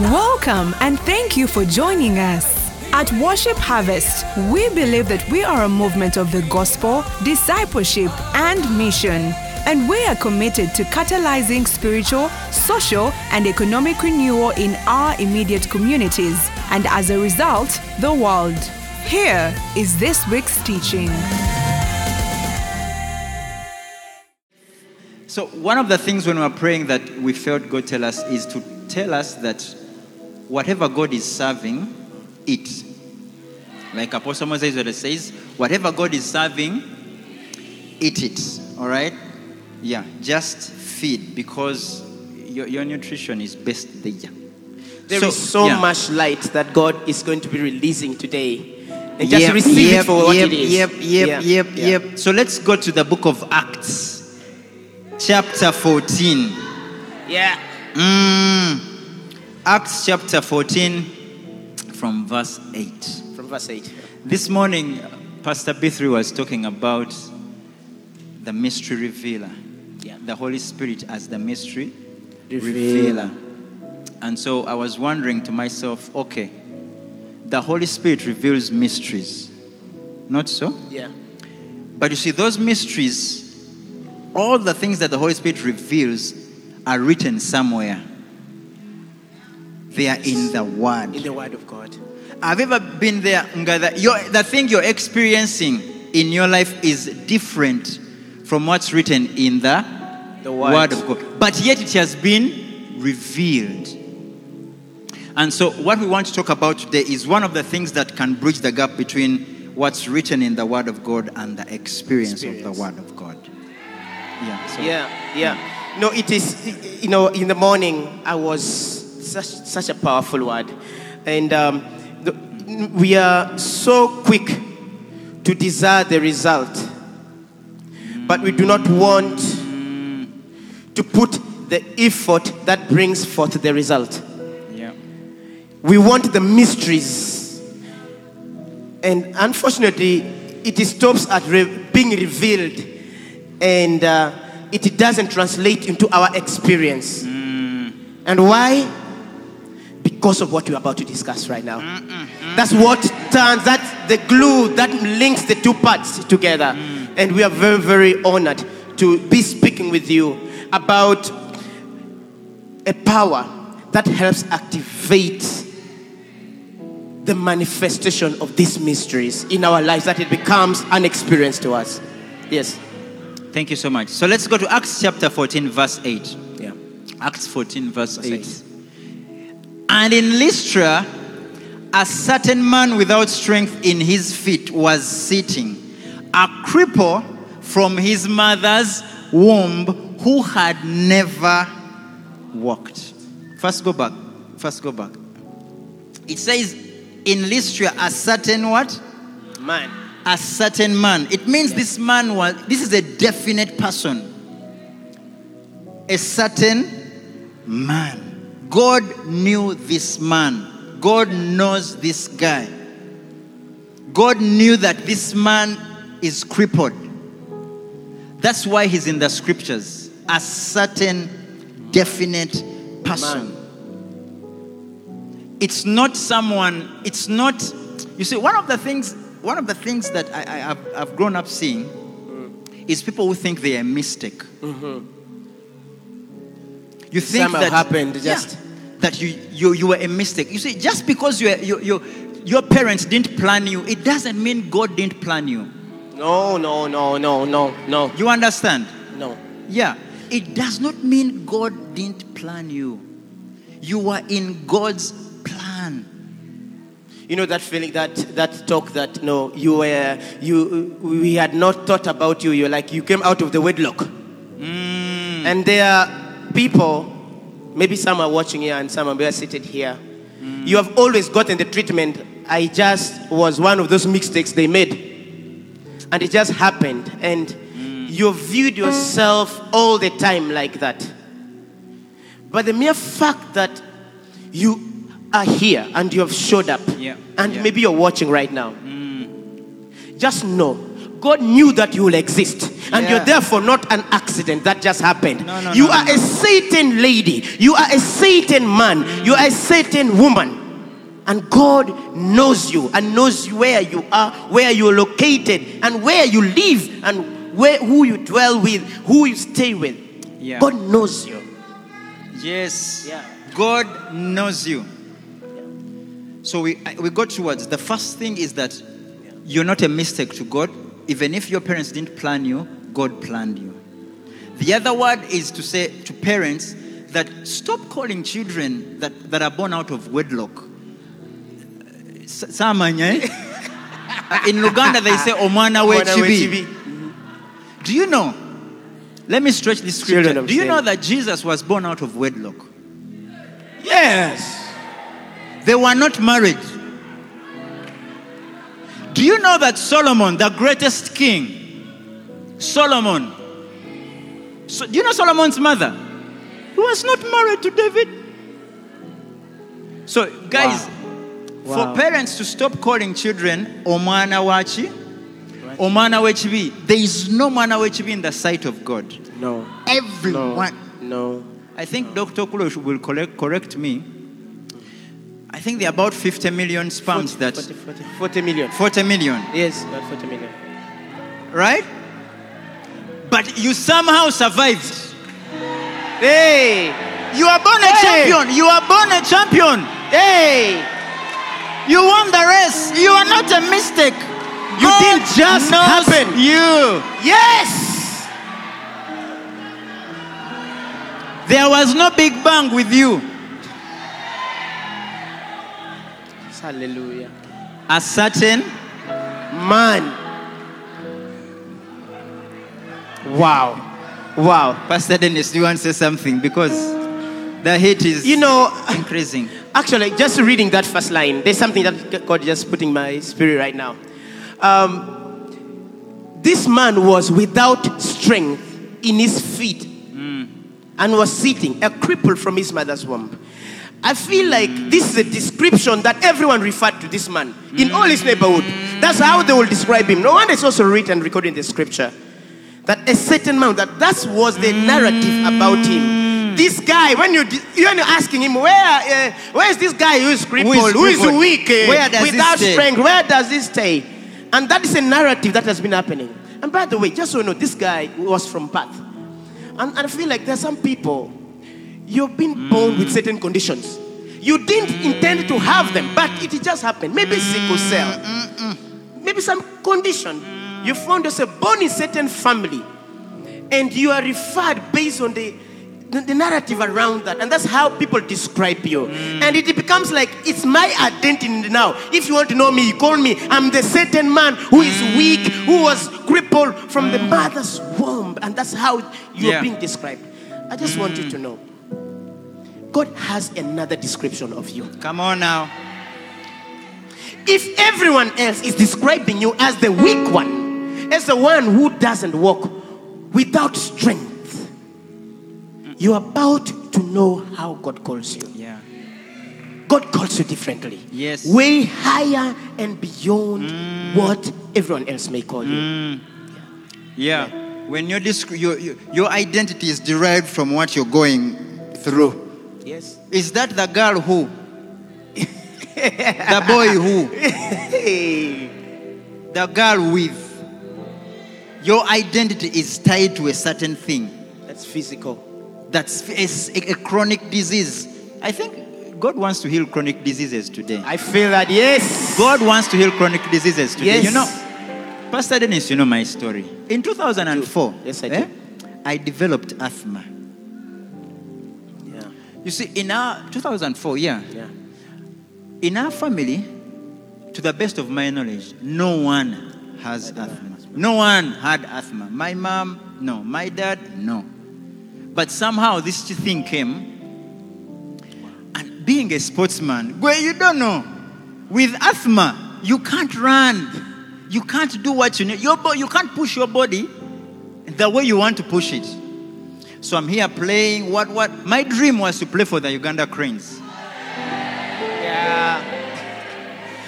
Welcome and thank you for joining us. At Worship Harvest, we believe that we are a movement of the gospel, discipleship, and mission. And we are committed to catalyzing spiritual, social, and economic renewal in our immediate communities, and as a result, the world. Here is this week's teaching. So, one of the things when we were praying that we felt God tell us is to tell us that whatever God is serving, eat. Like Apostle Moses says, whatever God is serving, eat it. All right? Yeah, just feed because your, your nutrition is best there. There is so, yeah. much light that God is going to be releasing today. And just Yep, receive yep, it for what yep, it is. Yep, yep, yep, yeah. yep. So let's go to the book of Acts, chapter 14. Yeah. Mm. Acts chapter 14, from verse 8. From verse 8. This morning, Pastor B3 was talking about the mystery revealer. Yeah. The Holy Spirit as the mystery Revealer. revealer. And so I was wondering to myself, okay, the Holy Spirit reveals mysteries. Not so? Yeah. But you see, those mysteries, all the things that the Holy Spirit reveals are written somewhere. They are in the Word. In the Word of God. Have you ever been there? nga The, your, the thing you're experiencing in your life is different from what's written in the, The Word. Word of God. But yet it has been revealed. And so, what we want to talk about today is one of the things that can bridge the gap between what's written in the Word of God and the experience, of the Word of God. Yeah. So, Yeah, yeah. No, it is, you know, in the morning, I was such, such a powerful word. And um, the, we are so quick to desire the result, but we do not want to put the effort that brings forth the result. yeah. We want the mysteries. And unfortunately, it stops at re- being revealed and uh, it doesn't translate into our experience. And why? Because of what we're about to discuss right now. Mm, mm, mm. That's what turns, that's the glue that links the two parts together. And we are very, very honored to be speaking with you about a power that helps activate the manifestation of these mysteries in our lives, that it becomes an experience to us. Yes. Thank you so much. So, let's go to Acts chapter 14, verse 8. Yeah. Acts 14, verse, Verse 8. eight. And in Lystra, a certain man without strength in his feet was sitting, a cripple from his mother's womb who had never walked. First, go back. First, go back. It says, in Lystra, a certain what? Man. a certain man. It means this man was, this is a definite person. A certain man. God knew this man. God knows this guy. God knew that this man is crippled. That's why he's in the scriptures. A certain definite person. It's not someone, it's not, you see, one of the things, one of the things that I, I, have I've grown up seeing mm. is people who think they are a mistake. Mm-hmm. You think Somehow that happened, yeah, just- that you, you you were a mistake. You see, just because you, you, you your parents didn't plan you, it doesn't mean God didn't plan you. No, no, no, no, no, no, You understand? no. Yeah. It does not mean God didn't plan you. You were in God's plan. You know that feeling, that that talk that no, you were you we had not thought about you. You're like you came out of the wedlock. Mm. And there are people, maybe some are watching here and some are seated here. You have always gotten the treatment. I just was one of those mistakes they made. And it just happened. And you viewed yourself all the time like that. But the mere fact that you are here and you have showed up, Yeah, and yeah. maybe you're watching right now, mm. just know God knew that you will exist. And Yeah. you're therefore not an accident that just happened. No, no, you no, are a Satan lady. You are a Satan man. You are a Satan woman. And God knows you and knows where you are, where you're located, and where you live, and where who you dwell with, who you stay with. Yeah. God knows you. Yes. Yeah. God knows you. So we, I- we go towards the first thing is that you're not a mistake to God. Even if your parents didn't plan you, God planned you. The other word is to say to parents that stop calling children that, that are born out of wedlock. In Uganda, they say omwana Mwana wechibi. Do you know? Let me stretch this scripture. Do you know that Jesus was born out of wedlock? Yes. They were not married. Do you know that Solomon, the greatest king, Solomon, so, do you know Solomon's mother? Who was not married to David. So, guys, Wow. for parents to stop calling children Omwana wachi, Omwana wechibi, there is no Mwana wechibi in the sight of God. No. Everyone. No. I think Dr. Kulo will correct, correct me. I think there are about 50 million sperms 40, that 40, 40, 40 million. 40 million, Yes, about 40 million. right? But you somehow survived. Hey! You are born a champion. You are born a champion. Hey! You won the race. You are not a mistake. You God didn't just happen. You. Yes! There was no big bang with you. Hallelujah. A certain Man. Wow. Wow. Pastor Dennis, do you want to say something? Because the hate is You know, increasing. actually, just reading that first line, there's something that God just put in my spirit right now. Um, this man was without strength in his feet and was sitting, a cripple from his mother's womb. I feel like this is a description that everyone referred to this man in all his neighborhood. That's how they will describe him. No wonder it's also written, recorded in the scripture. That a certain man, that that was the narrative mm. about him. This guy, when you you're asking him, where uh, where is this guy who is crippled, who is, crippled? weak, uh, Where does without strength, where does he stay? And that is a narrative that has been happening. And by the way, just so you know, this guy was from Perth. And, and I feel like there's some people, you've been born with mm. certain conditions. You didn't intend to have them, but it just happened. Maybe sickle cell, mm, maybe some condition. You found yourself born in certain family, and you are referred based on the, the, the narrative around that. And that's how people describe you. Mm. And it becomes like it's my identity now. If you want to know me, you call me. I'm the certain man who is mm. weak, who was crippled from the mm. mother's womb. And that's how you're Yeah. being described. I just want you to know God has another description of you. Come on now. If everyone else is describing you as the weak one, as the one who doesn't walk without strength, you're about to know how God calls you. Yeah. God calls you differently. Yes. Way higher and beyond mm. what everyone else may call you. Mm. Yeah. When your, disc- your, your, your identity is derived from what you're going through. Yes. Is that the girl who? the boy who? The girl with? Your identity is tied to a certain thing. That's physical. That's a, a chronic disease. I think God wants to heal chronic diseases today. I feel that, yes. God wants to heal chronic diseases today. Yes. You know, Pastor Dennis, you know my story. In 2004, Yes, I eh. I developed asthma. Yeah. You see, in our 2004, yeah, Yeah. in our family, to the best of my knowledge, no one has asthma. No one had asthma. My mom, no. My dad, no. But somehow this thing came. And being a sportsman, where you don't know, with asthma, you can't run. You can't do what you need. Your bo- you can't push your body the way you want to push it. So I'm here playing. What? What? My dream was to play for the Uganda Cranes.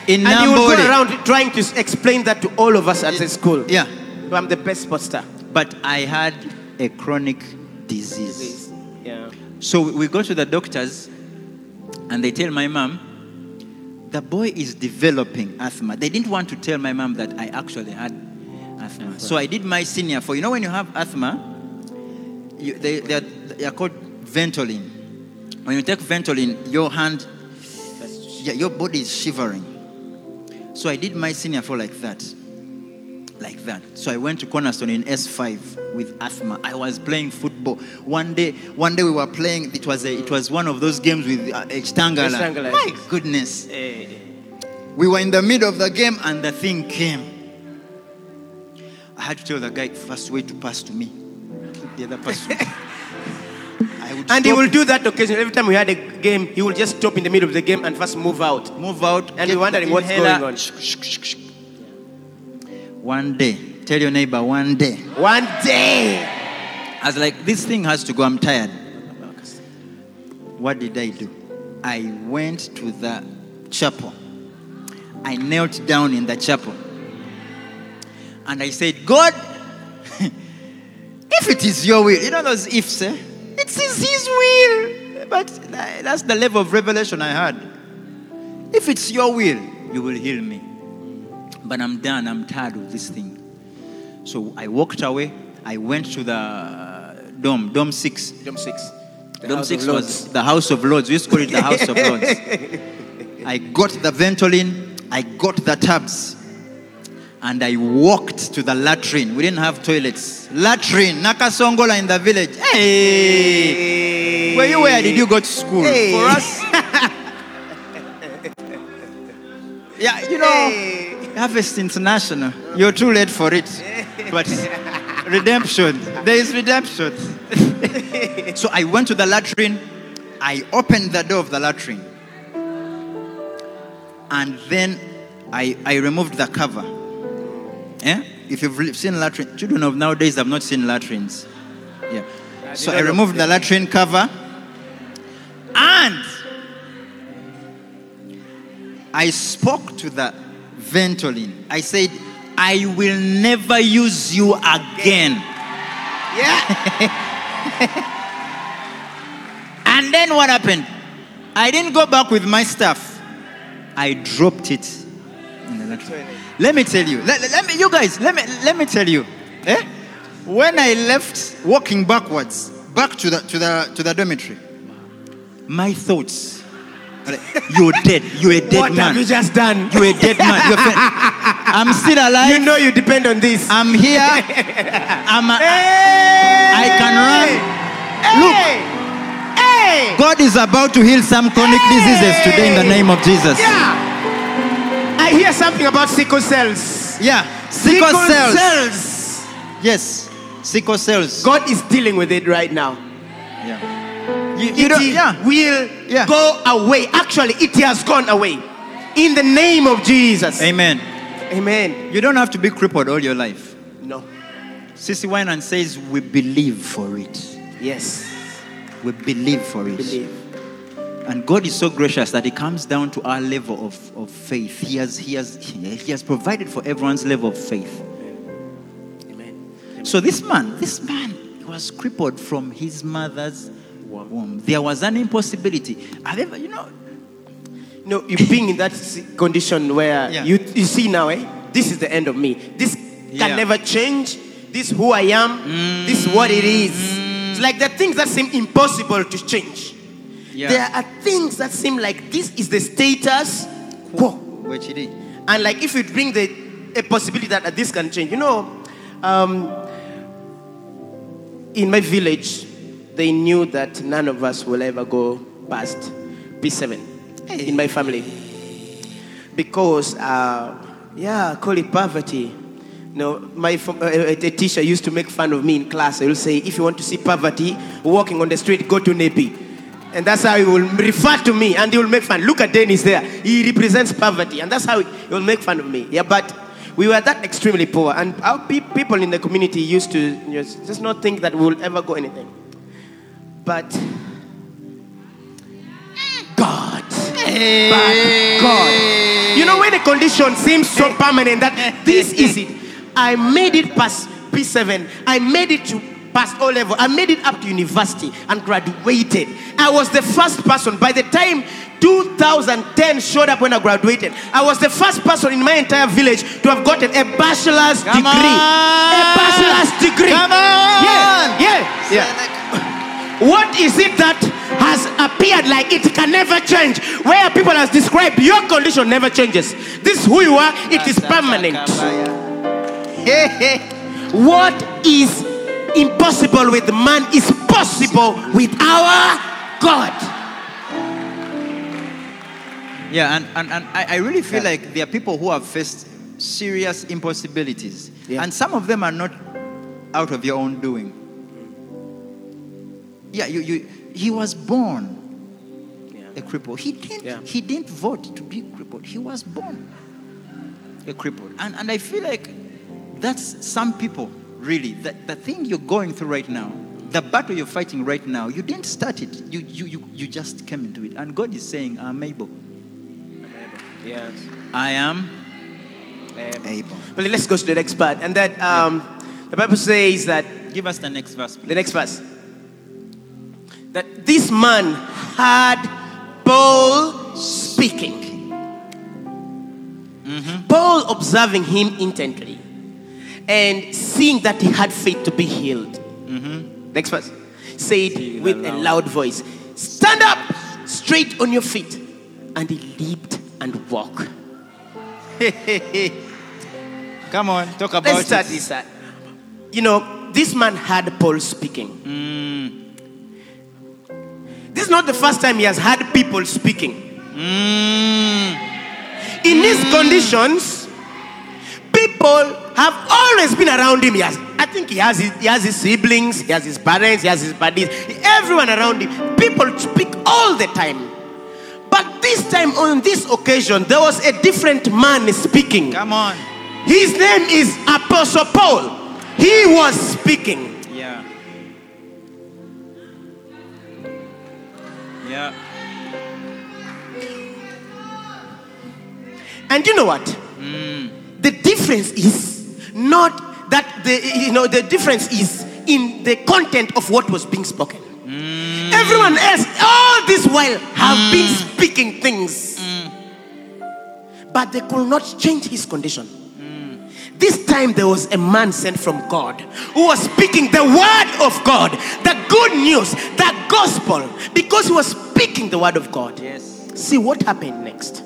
In And you will go around trying to explain that to all of us at the school. Yeah. I'm the best poster. but I had a chronic disease. Yeah. So we go to the doctors and they tell my mom, the boy is developing asthma. They didn't want to tell my mom that I actually had asthma. So I did my senior for, you know, when you have asthma, you, they, they, are, they are called Ventolin. When you take Ventolin, your hand, yeah, your body is shivering. So I did my senior for like that. Like that. So I went to Cornerstone in S5 with asthma. I was playing football. One day, one day we were playing. It was a, it was one of those games with uh, Htangala. Htangala. My goodness. Eh, We were in the middle of the game and the thing came. I had to tell the guy first way to pass to me. The other person. And he will do that occasionally. Every time we had a game, he will just stop in the middle of the game and first move out. move out. And we're wondering what's going on. One day, tell your neighbor, one day. One day. I was like, this thing has to go. I'm tired. What did I do? I went to the chapel. I knelt down in the chapel. And I said, God, if it is your will, you know those ifs, eh? It is His will. But that's the level of revelation I had. If it's your will, you will heal me. But I'm done. I'm tired of this thing. So I walked away. I went to the dome, Dome 6. Dome six. The Dome House 6 of was Lords. the House of Lords. We used to call it the House of Lords. I got the Ventolin, I got the tabs, and I walked to the latrine. We didn't have toilets. Latrine, Nakasongola in the village. Hey! Where you where did you go to school? Hey. For us? yeah, you know, Hey. Harvest International. You're too late for it. But redemption. There is redemption. so I went to the latrine. I opened the door of the latrine. And then I, I removed the cover. Yeah? If you've seen latrine, children of nowadays have not seen latrines. Yeah. So I removed the latrine cover. And I spoke to the Ventolin. I said, I will never use you again. Yeah. And then what happened? I didn't go back with my stuff. I dropped it in the latrine. Let me tell you. Let, let me, you guys, let me, let me tell you. Eh? When I left walking backwards, back to the, to the, to the dormitory, my thoughts, you're dead. You're a dead what man. What have you just done? You're a dead man. I'm still alive. You know you depend on this. I'm here. I'm a, I can run. Look. Hey. God is about to heal some chronic diseases today in the name of Jesus. Yeah. I hear something about sickle cells. Yeah. Sickle, cells. cells. Yes. Sickle cells. God is dealing with it right now. Yeah. You, you It don't, yeah. will Yeah. go away. Actually, it has gone away. In the name of Jesus. Amen. Amen. You don't have to be crippled all your life. No. CeCe Winans says we believe for it. Yes. We believe for it. Believe. And God is so gracious that He comes down to our level of, of faith. He has, he, has, he has provided for everyone's level of faith. Amen. So this man, this man he was crippled from his mother's womb. There was an impossibility. Have you ever, you know, No, you being in that condition where Yeah. you, you see now, eh? This is the end of me. This Yeah. can never change. This who I am. This is what it is. It's like the things that seem impossible to change. Yeah. There are things that seem like this is the status quo. which he did. And like if you bring the a possibility that this can change, you know, um, in my village, they knew that none of us will ever go past P7 in my family because, uh, yeah, call it poverty. No, my uh, a teacher used to make fun of me in class. He will say, if you want to see poverty walking on the street, go to Nepi. And that's how he will refer to me and he will make fun. Look at Dennis there. He represents poverty. And that's how he will make fun of me. Yeah, but we were that extremely poor. And our pe- people in the community used to just, not think that we will ever go anything. But God. But God. You know when a condition seems so permanent that this is it. I made it past P7 P7. I made it to past all level. I made it up to university and graduated. I was the first person. By the time 2010 showed up when I graduated, I was the first person in my entire village to have gotten a bachelor's Come degree. A bachelor's degree. Come on! Yeah, yeah, yeah. What is it that has appeared like it can never change? Where people has described your condition never changes. This is who you are, it is permanent. Hey, hey. What is impossible with man is possible with our God. Yeah, and, and, and I, I really feel Yeah. like there are people who have faced serious impossibilities. Yeah. And some of them are not out of your own doing. Yeah, you, you, he was born a cripple. He didn't, Yeah. he didn't vote to be crippled. He was born a crippled. And, and I feel like that's some people, really. The, the thing you're going through right now, the battle you're fighting right now, you didn't start it. You, you, you, you just came into it. And God is saying, I'm able. Yes. I am able. Well, let's go to the next part. And that um, the Bible says that Give us the next verse, please. the next verse that this man had Paul speaking. Paul observing him intently and seeing that he had faith to be healed. Mm-hmm. Next verse. Said with a loud voice, Stand up straight on your feet. And he leaped and walked. Come on, talk about Let's start it. this. You know, this man had Paul speaking. Mm. This is not the first time he has had people speaking. Mm. In these mm. conditions, people have always been around him. He has, I think he has, his, he has his siblings, he has his parents, he has his buddies, everyone around him. People speak all the time. But this time, on this occasion, there was a different man speaking. Come on. His name is Apostle Paul. He was speaking. Yeah. Yeah. And you know what? The difference is not that the you know the difference is in the content of what was being spoken. Mm. Everyone else, all this while, have been mm. speaking things, mm. but they could not change his condition. This time there was a man sent from God who was speaking the word of God, the good news, the gospel, because he was speaking the word of God. Yes. See what happened next.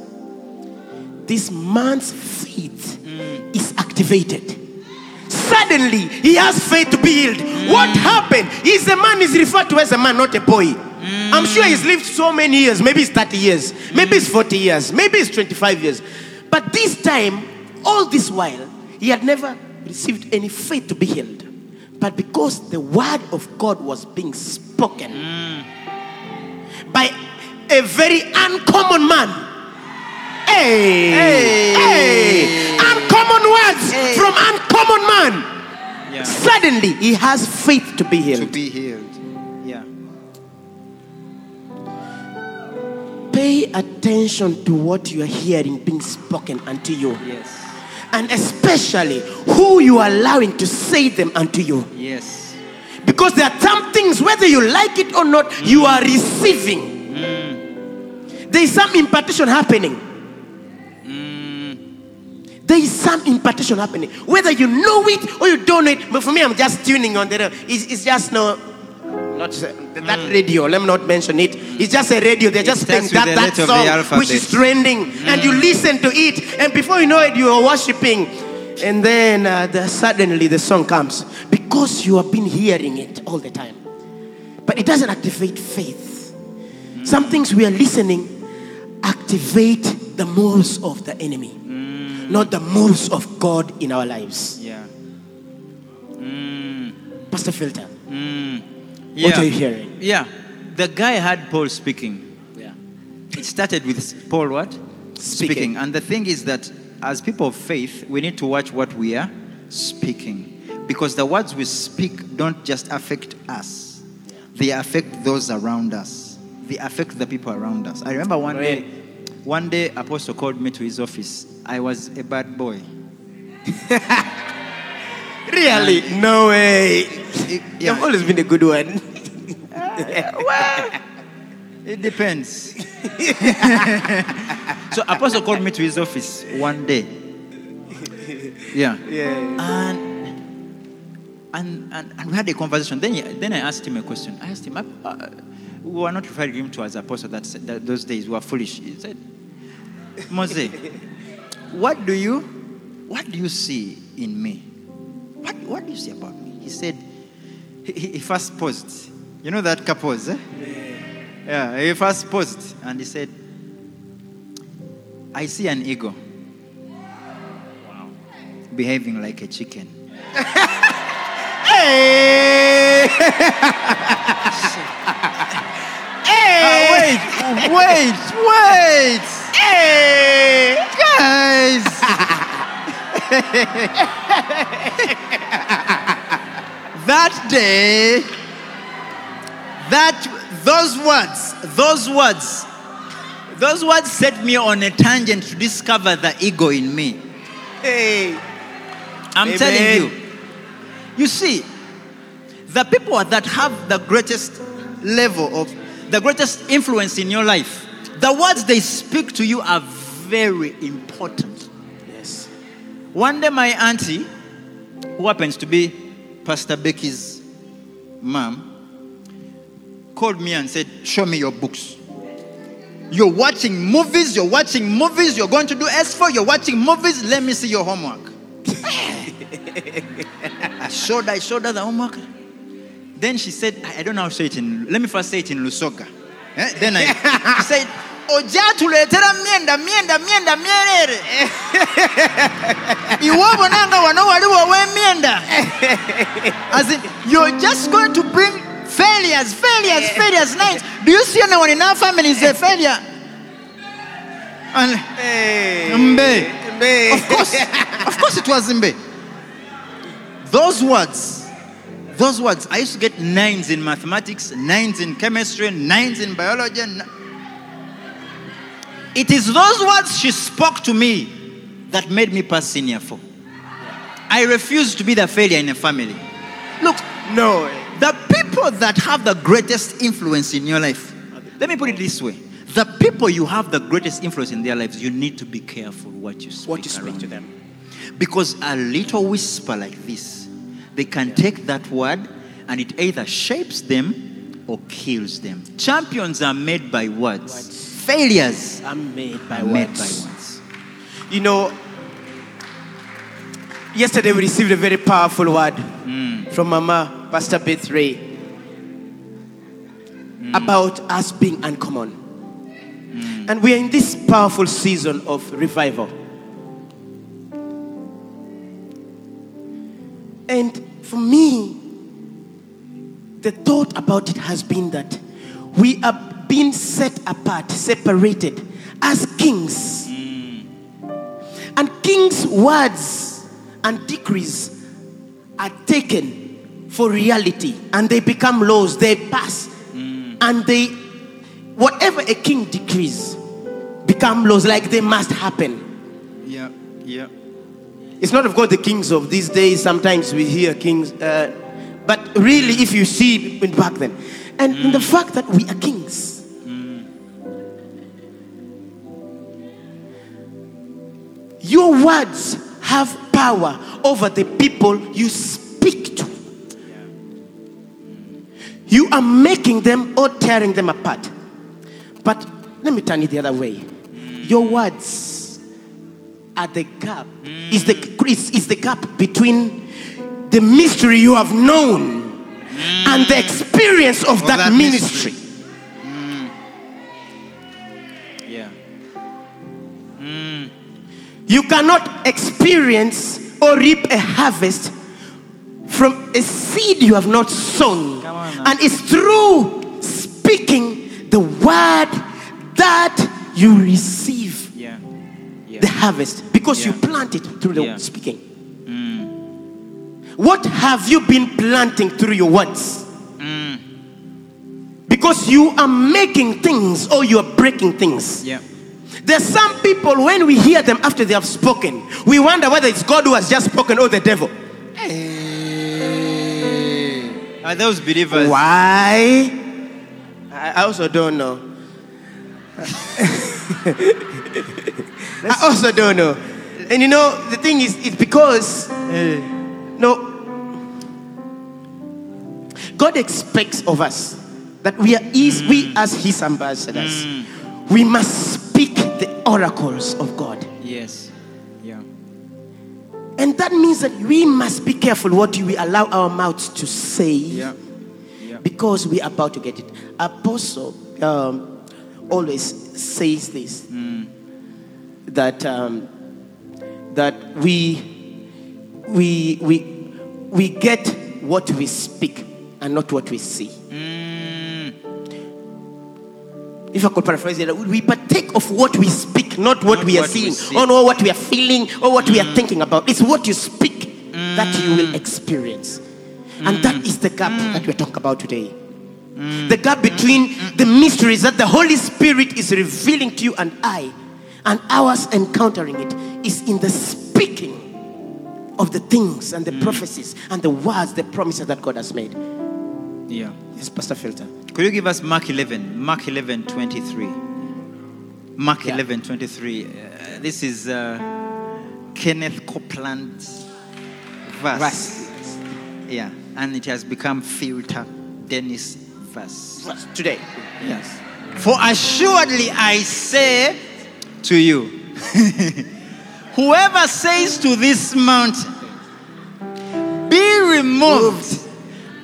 This man's faith is activated. Suddenly, he has faith to be healed. What mm. happened? Is the man is referred to as a man, not a boy. Mm. I'm sure he's lived so many years. Maybe it's 30 years. Maybe it's mm. 40 years. Maybe it's 25 years. But this time, all this while, he had never received any faith to be healed. But because the word of God was being spoken by a very uncommon man. Hey, Hey. hey, uncommon words Hey. from uncommon man. Yeah. Suddenly, he has faith to be healed. To be healed. Yeah. Pay attention to what you are hearing being spoken unto you, Yes. and especially who you are allowing to say them unto you. Yes. Because there are some things, whether you like it or not, you are receiving. Mm. There is some impartation happening. There is some impartation happening. Whether you know it or you don't know it. But for me, I'm just tuning on the. It's, it's just no. Not that radio. Let me not mention it. It's just a radio. They're just playing that, that letter of the song which is trending, and you listen to it, and before you know it, you are worshiping, and then uh, the, suddenly the song comes because you have been hearing it all the time, but it doesn't activate faith. Some things we are listening activate the moves of the enemy, not the moves of God in our lives. Yeah. Mm. Pastor Filter, yeah. what are you hearing? Yeah. The guy had Paul speaking. Yeah. It started with Paul what? Speaking. And the thing is that as people of faith, we need to watch what we are speaking. Because the words we speak don't just affect us, they affect those around us. They affect the people around us. I remember one day, one day Apostle called me to his office. I was a bad boy. Really? No way. It- You've always been a good one. Well, It depends. so Apostle called me to his office one day. Yeah. Yeah. And and, and, and we had a conversation. Then, he, then I asked him a question. I asked him, uh, uh, we were not referring him to as apostle that, that those days. We were foolish. He said, Mose, what do you, what do you see in me? What, what do you see about me? He said, he, he first paused. You know that pause, eh? Yeah, he first paused and he said, I see an ego behaving like a chicken. Hey! Ah, wait, wait, wait! Hey! That day, that those words, those words, those words set me on a tangent to discover the ego in me. Hey! I'm Amen. telling you. You see, the people that have the greatest level of, the greatest influence in your life, the words they speak to you are very important. One day, my auntie, who happens to be Pastor Becky's mom, called me and said, Show me your books. You're watching movies, you're watching movies, you're going to do S4, you're watching movies, let me see your homework. I showed her, I showed her the homework. Then she said, I don't know how to say it in, let me first say it in Lusoga. Eh, Then I, said, Oja tuletera mienda, mienda, mienda, mierere. Iwobo nanga wano waliwo w'emienda. As in, you're just going to bring failures, failures, failures. Night. Do you see anyone in our family is a failure? And Hey! Mbe. Mbe. Of course, of course it was Mbe. Those words, those words, I used to get nines in mathematics, nines in chemistry, nines in biology. It is those words she spoke to me that made me pass senior four. I refuse to be the failure in a family. Look, No the people that have the greatest influence in your life, let me put it this way. The people you have the greatest influence in their lives, you need to be careful what you speak, What you speak to them. Because a little whisper like this, they can take that word and it either shapes them or kills them. Champions are made by words. Words. Failures I'm made by are made by words. words. You know, yesterday we received a very powerful word from Mama Pastor Beth Ray mm. about us being uncommon. Mm. And we are in this powerful season of revival. And for me, the thought about it has been that we are being set apart, separated as kings. And kings' words and decrees are taken for reality and they become laws, they pass. And they, whatever a king decrees, become laws like they must happen. Yeah, yeah. It's not of course the kings of these days. Sometimes we hear kings, uh, but really, if you see back then, and in the fact that we are kings, your words have power over the people you speak to. You are making them or tearing them apart. But let me turn it the other way. Your words are the gap. Is the is, is the gap between the mystery you have known and the experience of, Of that, that ministry. You cannot experience or reap a harvest from a seed you have not sown. Come on now. And it's through speaking the word that you receive Yeah. Yeah. the harvest because you Yeah. plant it through the speaking. Mm. What have you been planting through your words? Mm. Because you are making things or you are breaking things. There's some people, when we hear them after they have spoken, we wonder whether it's God who has just spoken or the devil. Eh. Are those believers? Why? I also don't know. I also don't know. And you know, the thing is, it's because, eh. no, God expects of us that we are his, we mm. as His ambassadors, mm. we must speak the oracles of God. Yes. Yeah. And that means that we must be careful what we allow our mouths to say. Yeah. because we are about to get it. Apostle um, always says this that um, that we we we we get what we speak and not what we see. If I could paraphrase it, we partake of what we speak, not what Not we are what we seeing, see. or not what we are feeling, or what we are mm. thinking about. It's what you speak that you will mm. experience. And that is the gap that mm. we're talking about today. The gap between the mysteries that the Holy Spirit is revealing to you and I, and ours encountering it, is in the speaking of the things and the prophecies and the words, the promises that God has made. Yeah. Yes, Pastor Filter. Could you give us Mark 11? Mark 11, 23. Mark Yeah. 11, 23. Uh, this is uh, Kenneth Copeland's verse. Verse. Yeah. And it has become filter Dennis verse. Verse Today. Yes. For assuredly I say to you, whoever says to this mountain, be removed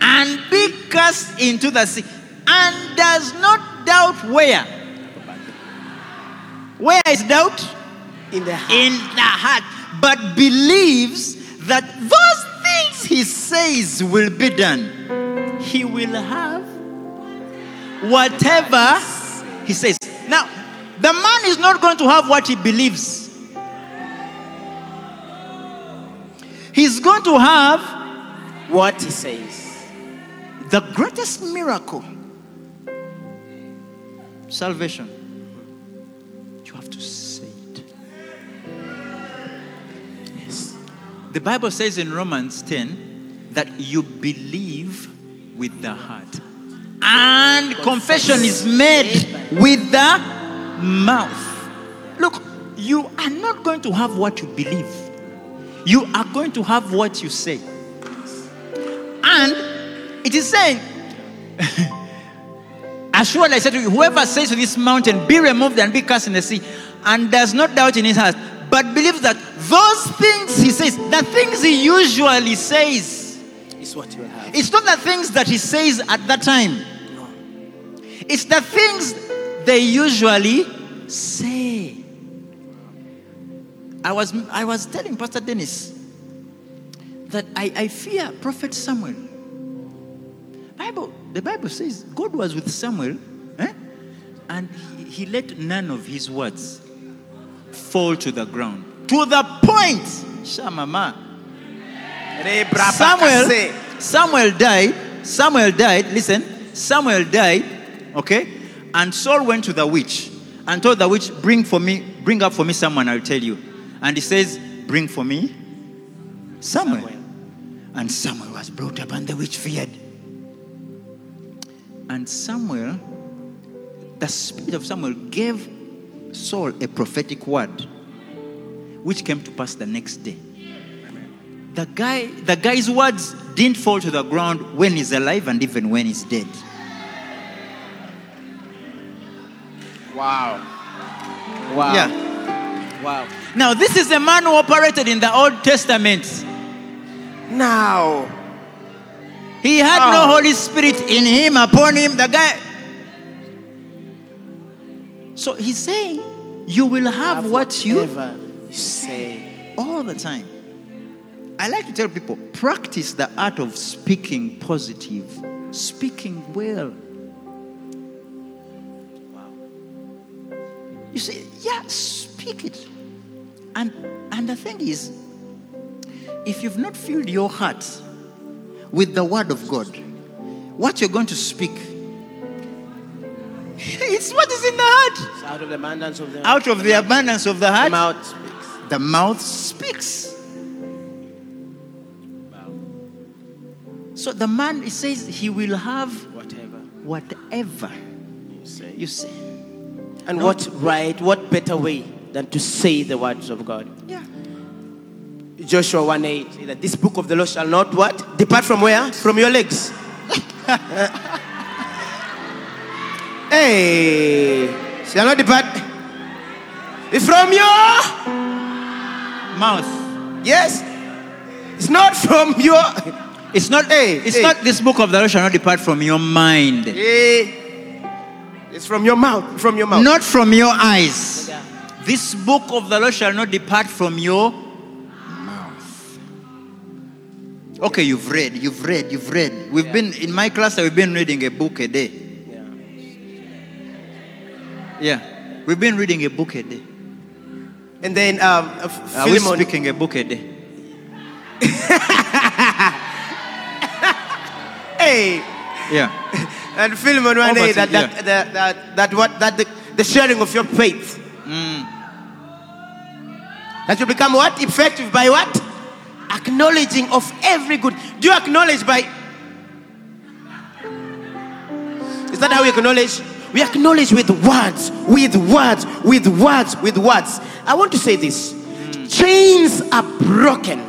and be cast into the sea, and does not doubt where. Where is doubt? In the heart. In the heart, but believes that those things he says will be done. He will have whatever he says. Now, the man is not going to have what he believes. He's going to have what he says. the greatest miracle salvation. You have to say it. Yes. The Bible says in Romans 10 that you believe with the heart. And confession is made with the mouth. Look, you are not going to have what you believe. You are going to have what you say. And it is saying, Assuredly, I said to you, whoever says to this mountain, be removed and be cast in the sea, and does not doubt in his heart, but believes that those things he says, the things he usually says, Is what you will have. it's not the things that he says at that time. no. It's the things they usually say. I was, I was telling Pastor Dennis that I, I fear Prophet Samuel. Bible, the Bible says God was with Samuel eh? and he, he let none of his words fall to the ground. To the point, Shamama, Samuel, Samuel died. Samuel died. Listen, Samuel died. Okay, and Saul went to the witch and told the witch, "Bring for me, bring up for me someone. I'll tell you." And he says, "Bring for me Samuel." Samuel. And Samuel was brought up, and the witch feared. And Samuel, the spirit of Samuel, gave Saul a prophetic word, which came to pass the next day the guy the guy's words didn't fall to the ground when he's alive and even when he's dead Wow. Wow. yeah Wow. now this is a man who operated in the old testament Now, he had no Oh. holy spirit in him upon him the guy so he's saying you will have, what you say. all the time i like to tell people practice the art of speaking positive speaking well You say, yeah, speak it. And and the thing is, if you've not filled your heart with the word of God, what you're going to speak, it's what is in the heart. It's out of the abundance of the heart. Out of the abundance of the heart, The mouth speaks. the mouth speaks. So the man, he says, he will have Whatever whatever you say. you say. And what right, what better way than to say the words of God? Yeah. Joshua 1 8 that this book of the law shall not what? Depart from where? From your legs. hey, shall not depart It's from your Mouth. yes. It's not from your It's not, Hey, it's hey. not this book of the law shall not depart from your mind. Eh, It's from your mouth. From your mouth. Not from your eyes. This book of the law shall not depart from your Okay, you've read, you've read, you've read. We've been in my class. We've been reading a book a day. Yeah, we've been reading a book a day. And then um, uh, F- Are we speaking a book a day? Hey, Yeah. and Philemon one day that that, yeah. that, that that what that the, the sharing of your faith. Mm. That you become what? Effective by what? Acknowledging of every good. Do you acknowledge by? Is that how we acknowledge? We acknowledge with words, with words, with words, with words. I want to say this: chains are broken,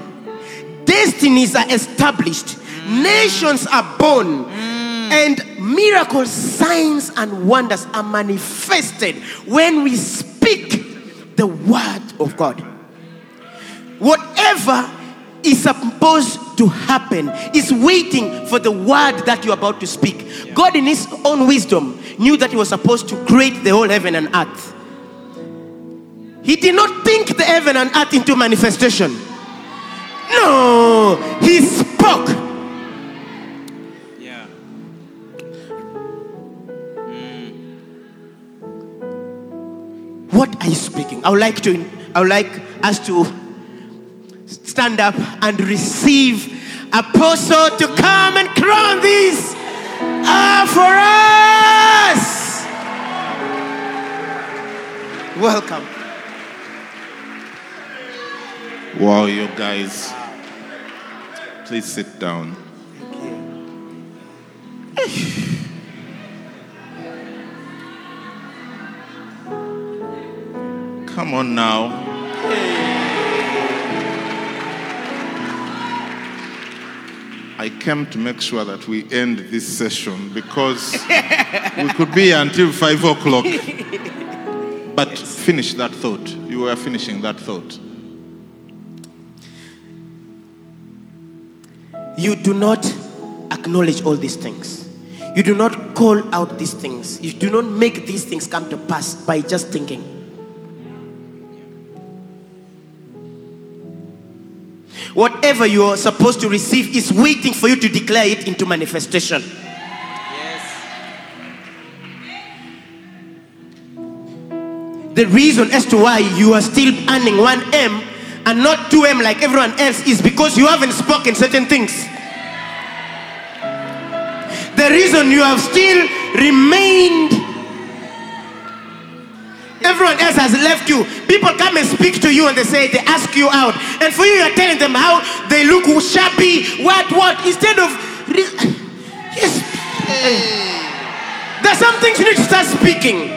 destinies are established, nations are born, and miracles, signs, and wonders are manifested when we speak the word of God. Whatever is supposed to happen is waiting for the word that you're about to speak. God, in His own wisdom, knew that He was supposed to create the whole heaven and earth. He did not think the heaven and earth into manifestation. No, He spoke. Yeah. What are you speaking? I would like to I would like us to stand up and receive apostle to come and crown these are for us. Welcome. Wow, you guys. Please sit down. Come on now. I came to make sure that we end this session because we could be until five o'clock. But finish that thought. You were finishing that thought. You do not acknowledge all these things. You do not call out these things. You do not make these things come to pass by just thinking. Whatever you are supposed to receive is waiting for you to declare it into manifestation. The reason as to why you are still earning 1M and not 2M like everyone else is because you haven't spoken certain things. The reason you have still remained, everyone else has left you. People come and speak to you and they say, they ask you out. And for you, you're telling them how they look shabby, what, what, instead of. re- Yes. There's some things you need to start speaking.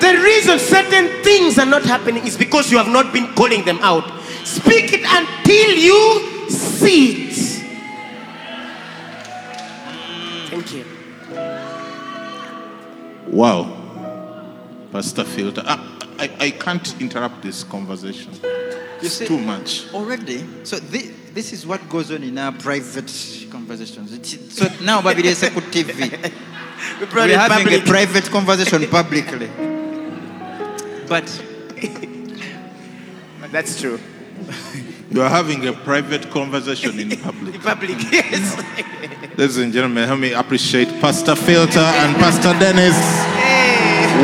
The reason certain things are not happening is because you have not been calling them out. Speak it until you see it. Thank you. Wow. Pastor Filter. I, ah, I, I can't interrupt this conversation. You It's see, too much. already. So thi- this is what goes on in our private conversations. It's- So now, Babylon TV, We brought we're having public. a private conversation publicly. But That's true. You are having a private conversation in public. In public, mm, yes. Ladies and gentlemen, help me appreciate Pastor Filter and Pastor Dennis.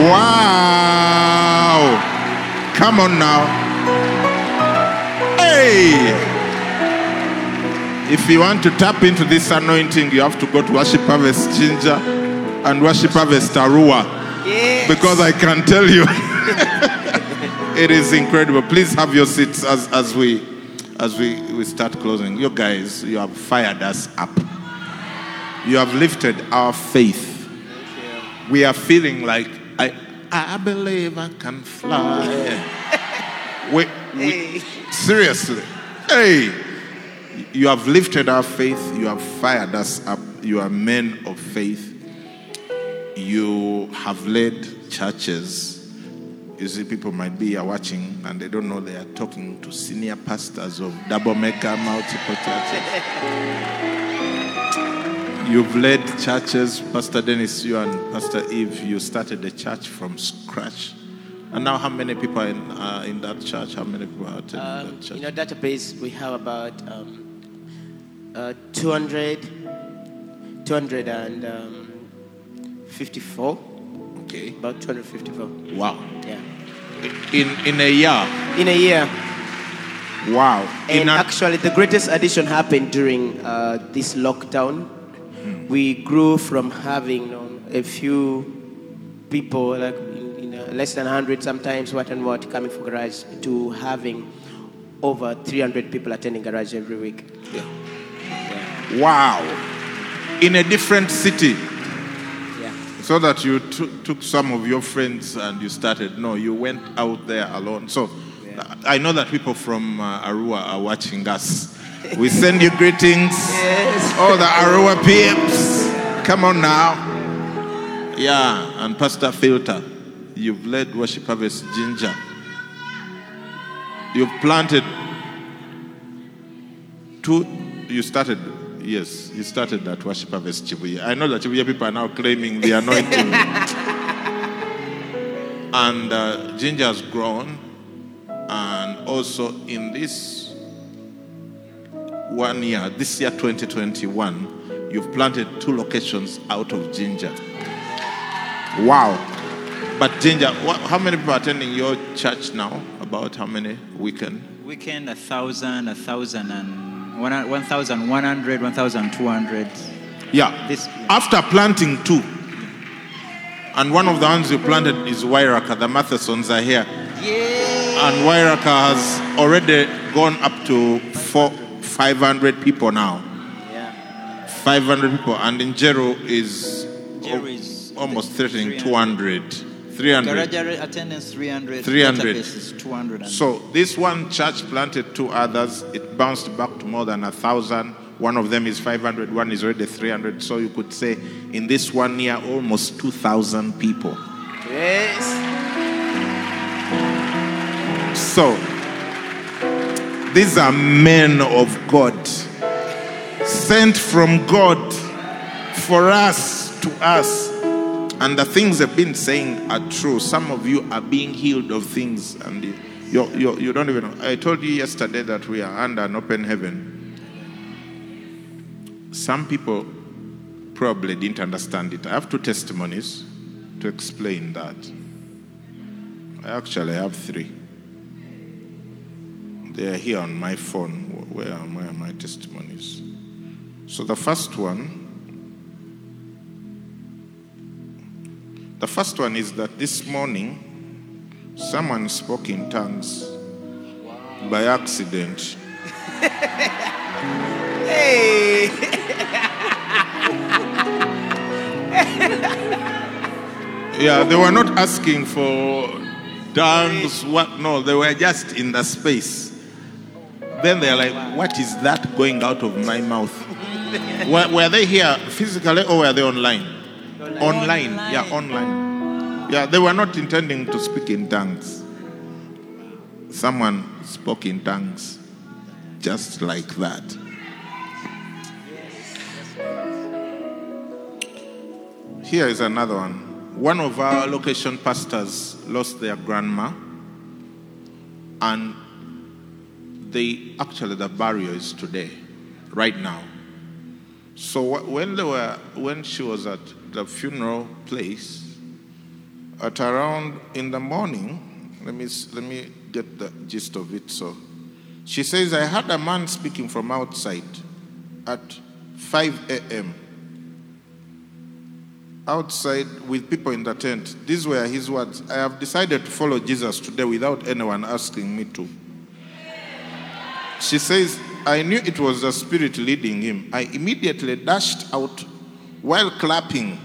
Wow. Come on now. Hey. If you want to tap into this anointing, you have to go to Worship Harvest Jinja and Worship Harvest Arua. yes. Because I can tell you, it is incredible. Please have your seats as, as we as we, we start closing. You guys, you have fired us up. You have lifted our faith. We are feeling like I, believe I can fly. we, we, seriously, hey, you have lifted our faith. You have fired us up. You are men of faith. You have led churches. You see, people might be here watching and they don't know they are talking to senior pastors of double mega multiple churches. You've led churches, Pastor Dennis, you and Pastor Eve, you started a church from scratch. And now, how many people are in, uh, in that church? How many people are Um, that church? in our database, we have about um, uh, 200, 254. okay. About 254. Wow. Yeah. In, in a year. In a year. Wow. In And a, actually, the greatest addition happened during uh, this lockdown. We grew from having you know, a few people, like in, in, less than 100 sometimes, what and what, coming for garage, to having over 300 people attending garage every week. Yeah. wow. In a different city. Yeah. So that you t- took some of your friends and you started. No, you went out there alone. So I know that people from uh, Arua are watching us. We send you greetings. Yes. All the Arua peeps. Come on now. Yeah, and Pastor Filter, you've led Worship Harvest Jinja. You've planted two, you started, yes, you started that Worship Harvest Chibuya. I know that Chibuya people are now claiming the anointing. and uh, Jinja has grown. And also in this one year, this year 2021, you've planted two locations out of Jinja. Wow. But Jinja, how many people are attending your church now? About how many weekend? Weekend, a thousand, a thousand and one, 1,100, 1,200. Yeah. This- After planting two, and one of the ones you planted is Wairaka, the Mathesons are here. And Wairaka has already gone up to four, 500 people now. Yeah. 500 people. And Njeru is almost threatening 300. 200. 300. Garage attendance 300. 300. is 200. So this one church planted two others. It bounced back to more than a thousand. One of them is 500. One is already 300. So you could say in this one year, almost 2,000 people. Yes. So these are men of God, sent from God for us to us. And the things they've been saying are true. Some of you are being healed of things, and you, you, you, don't even know. I told you yesterday that we are under an open heaven. Some people probably didn't understand it. I have two testimonies to explain that. I actually have three. They are here on my phone. Where are, are my testimonies? So the first one, the first one is that this morning, someone spoke in tongues by accident. Hey. Yeah, they were not asking for tongues. What? No, they were just in the space. Then they're like, "What is that going out of my mouth?" were, were they here physically or were they online? Online. Yeah, online. Yeah, they were not intending to speak in tongues. Someone spoke in tongues, just like that. Here is another one. One of our location pastors lost their grandma, and they actually the barrier is today, right now. So when they were when she was at the funeral place, at around in the morning, let me let me get the gist of it. So she says, I heard a man speaking from outside at 5 a.m outside with people in the tent. These were his words. I have decided to follow Jesus today without anyone asking me to. She says, I knew it was the Spirit leading him. I immediately dashed out while clapping,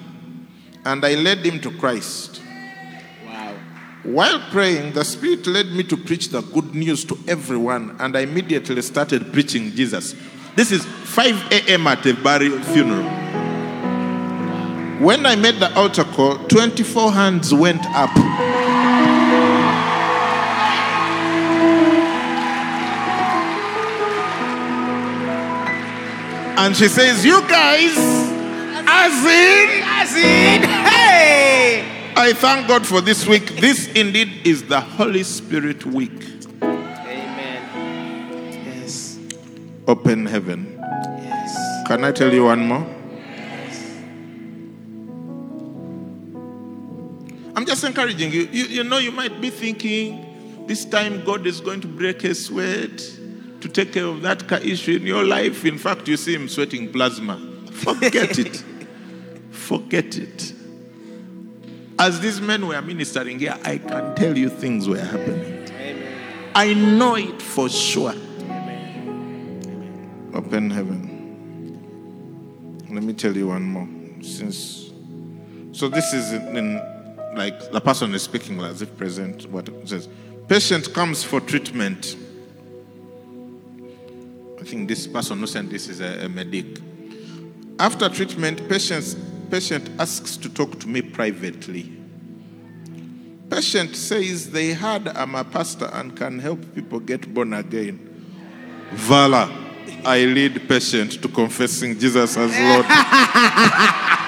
and I led him to Christ. Wow. While praying, the Spirit led me to preach the good news to everyone, and I immediately started preaching Jesus. This is 5 a.m. at a burial funeral. When I made the altar call, 24 hands went up. And she says, You guys, as in, As in, hey! I thank God for this week. This indeed is the Holy Spirit week. Amen. Yes. Open heaven. Yes. Can I tell you one more? Yes. I'm just encouraging you. you. You know, you might be thinking this time God is going to break a sweat to take care of that issue in your life. In fact, you see him sweating plasma. Forget it. Forget it. As these men were ministering here, I can tell you things were happening. I know it for sure. Open heaven. Let me tell you one more. Since so this is in, in like the person is speaking as if present. What says? Patient comes for treatment. Think this person who sent this is a, a medic. After treatment, patients, patient asks to talk to me privately. Patient says they heard I'm a pastor and can help people get born again. Vala, I lead patient to confessing Jesus as Lord.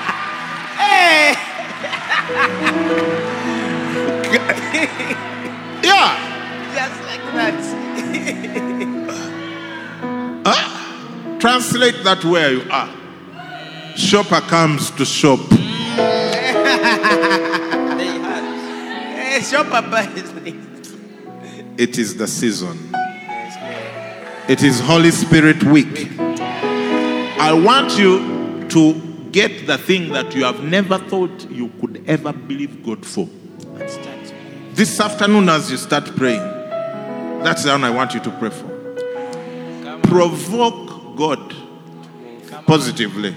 Translate that where you are. Shopper comes to shop. Hey, show Papa his name. It is the season. It is Holy Spirit week. I want you to get the thing that you have never thought you could ever believe God for. This afternoon, as you start praying, that's the one I want you to pray for. Provoke God positively.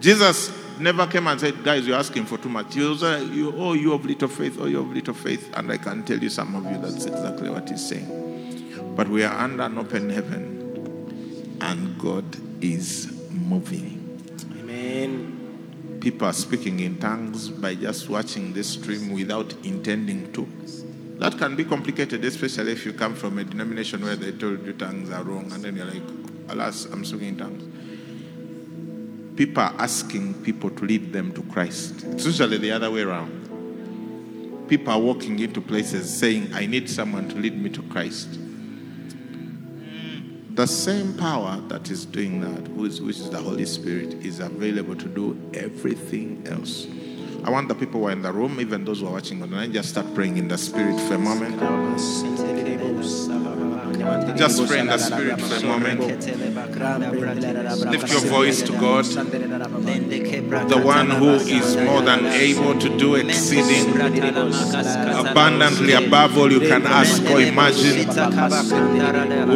Jesus never came and said, Guys, you're asking for too much. Was like, you, Oh, you have little faith, oh, you have little faith. And I can tell you, some of you, that's exactly what he's saying. But we are under an open heaven, and God is moving. Amen. People are speaking in tongues by just watching this stream without intending to. That can be complicated, especially if you come from a denomination where they told you tongues are wrong, and then you're like, alas, I'm speaking in tongues. People are asking people to lead them to Christ. It's usually the other way around. People are walking into places saying, I need someone to lead me to Christ. The same power that is doing that, which which is the Holy Spirit, is available to do everything else. I want the people who are in the room, even those who are watching online, just start praying in the Spirit for a moment. Just pray in the Spirit for a moment. Lift your voice to God, the one who is more than able to do exceeding abundantly above all you can ask or imagine.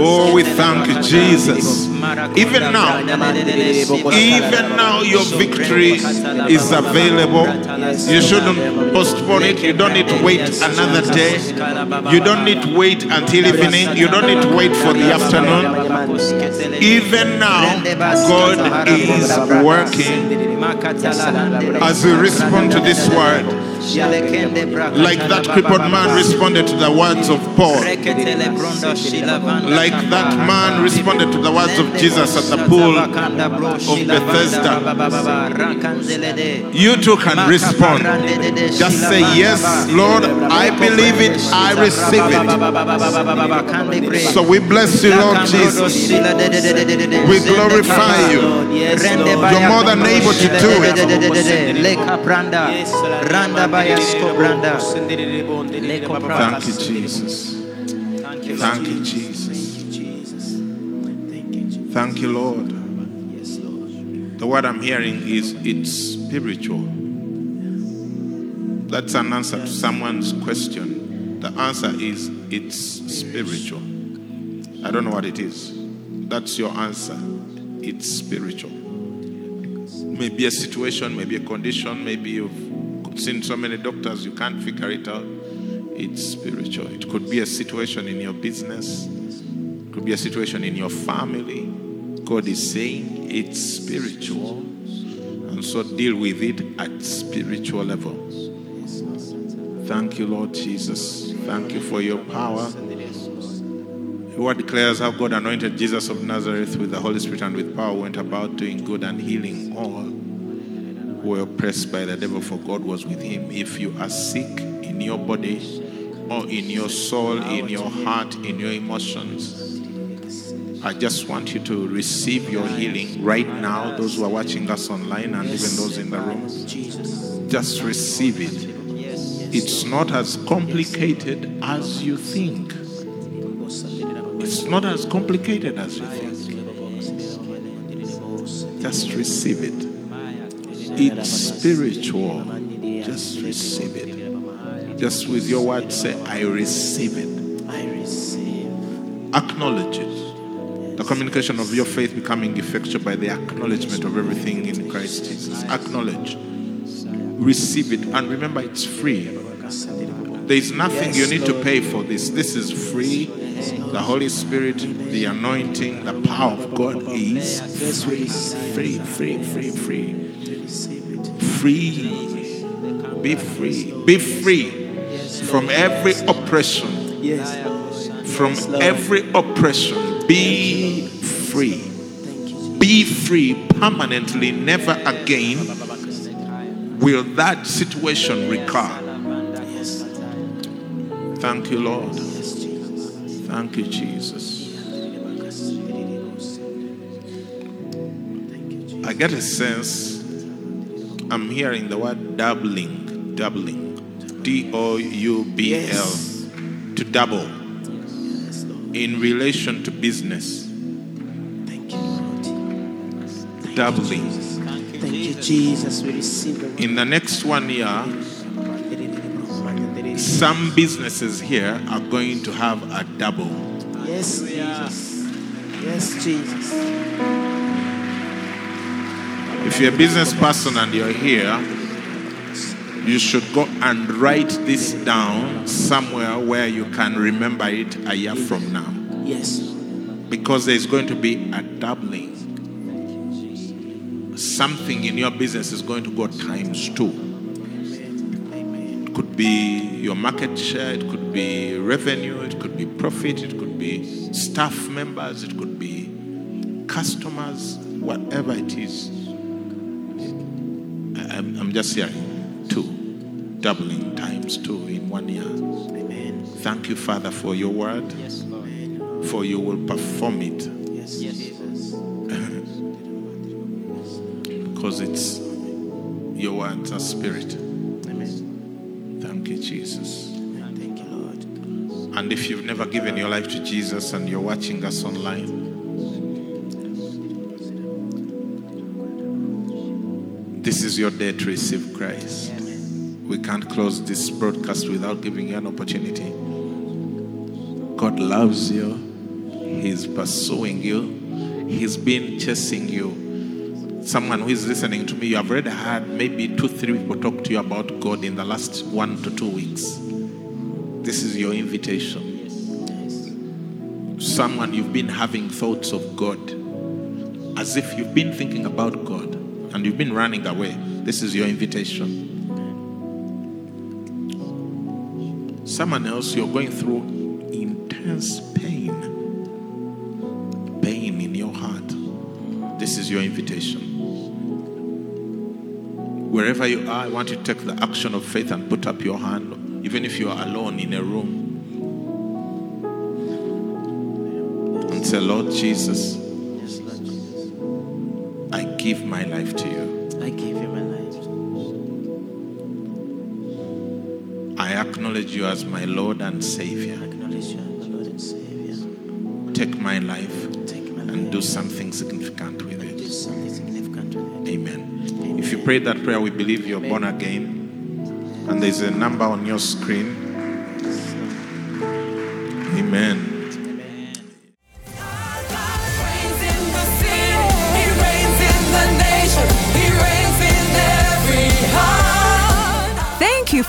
Oh, we thank you, Jesus. Even now, even now, your victory is available. You shouldn't postpone it. You don't need to wait another day. You don't need to wait until evening. You don't need to wait for the afternoon. Even now, God is working as we respond to this word. Like that crippled man responded to the words of Paul. Like that man responded to the words of Jesus at the pool of Bethesda. You too can respond. Just say, Yes, Lord, I believe it, I receive it. So we bless you, Lord Jesus. We glorify you. You're more than able to do it. Thank you, Jesus. Thank you, Jesus. Thank you, Lord. The word I'm hearing is it's spiritual. That's an answer to someone's question. The answer is it's spiritual. I don't know what it is. That's your answer. It's spiritual. Maybe a situation, maybe a condition, maybe you've seen so many doctors you can't figure it out. It's spiritual. It could be a situation in your business, it could be a situation in your family. God is saying it's spiritual. And so deal with it at spiritual level. Thank you, Lord Jesus. Thank you for your power. The word declares how God anointed Jesus of Nazareth with the Holy Spirit and with power, went about doing good and healing all were oppressed by the devil, for God was with him. If you are sick in your body or in your soul, in your heart, in your emotions, I just want you to receive your healing right now. Those who are watching us online and even those in the room, just receive it. It's not as complicated as you think. It's not as complicated as you think. Just receive it. It's spiritual. Just receive it. Just with your word, say, I receive it. I receive. Acknowledge it. The communication of your faith becoming effectual by the acknowledgement of everything in Christ Jesus. Acknowledge. Receive it. And remember, it's free. There is nothing you need to pay for this. This is free. The Holy Spirit, the anointing, the power of God is free. Free, free, free, free. Free. Be free. Be free from every oppression. Yes. From every oppression. Be free. Be free permanently. Never again will that situation recur. Thank you, Lord. Thank you, Jesus. I get a sense I'm hearing the word doubling, doubling, D O U B L, Yes. to double in relation to business, Thank you, Lord. doubling. Thank you, Jesus. We receive the word. In the next one year, some businesses here are going to have a double. Yes, Jesus. Yes, Jesus. If you're a business person and you're here, you should go and write this down somewhere where you can remember it a year from now. Yes. Because there's going to be a doubling. Something in your business is going to go times two. It could be your market share, it could be revenue, it could be profit, it could be staff members, it could be customers, whatever it is. I'm, I'm just hearing two, doubling times two in one year. Amen. Thank you, Father, for your word, Yes, Lord. for you will perform it Yes, Jesus. because it's your words are spirit. Amen. Thank you, Jesus. Thank you, Lord. And if you've never given your life to Jesus and you're watching us online, this is your day to receive Christ. We can't close this broadcast without giving you an opportunity. God loves you, He's pursuing you, He's been chasing you. Someone who is listening to me, you have already had maybe two, three people talk to you about God in the last one to two weeks. This is your invitation. Someone you've been having thoughts of God as if you've been thinking about and you've been running away. This is your invitation. Someone else, you're going through intense pain. Pain in your heart. This is your invitation. Wherever you are, I want you to take the action of faith and put up your hand, even if you are alone in a room. And say, Lord Jesus, give my life to you. I give you my life. I acknowledge you as my Lord and I Savior. acknowledge you as my Lord and Savior. Take my life Take my and life. do something significant with Do it. something significant with it. Amen. If you prayed that prayer, we believe you're born again. And there's a number on your screen.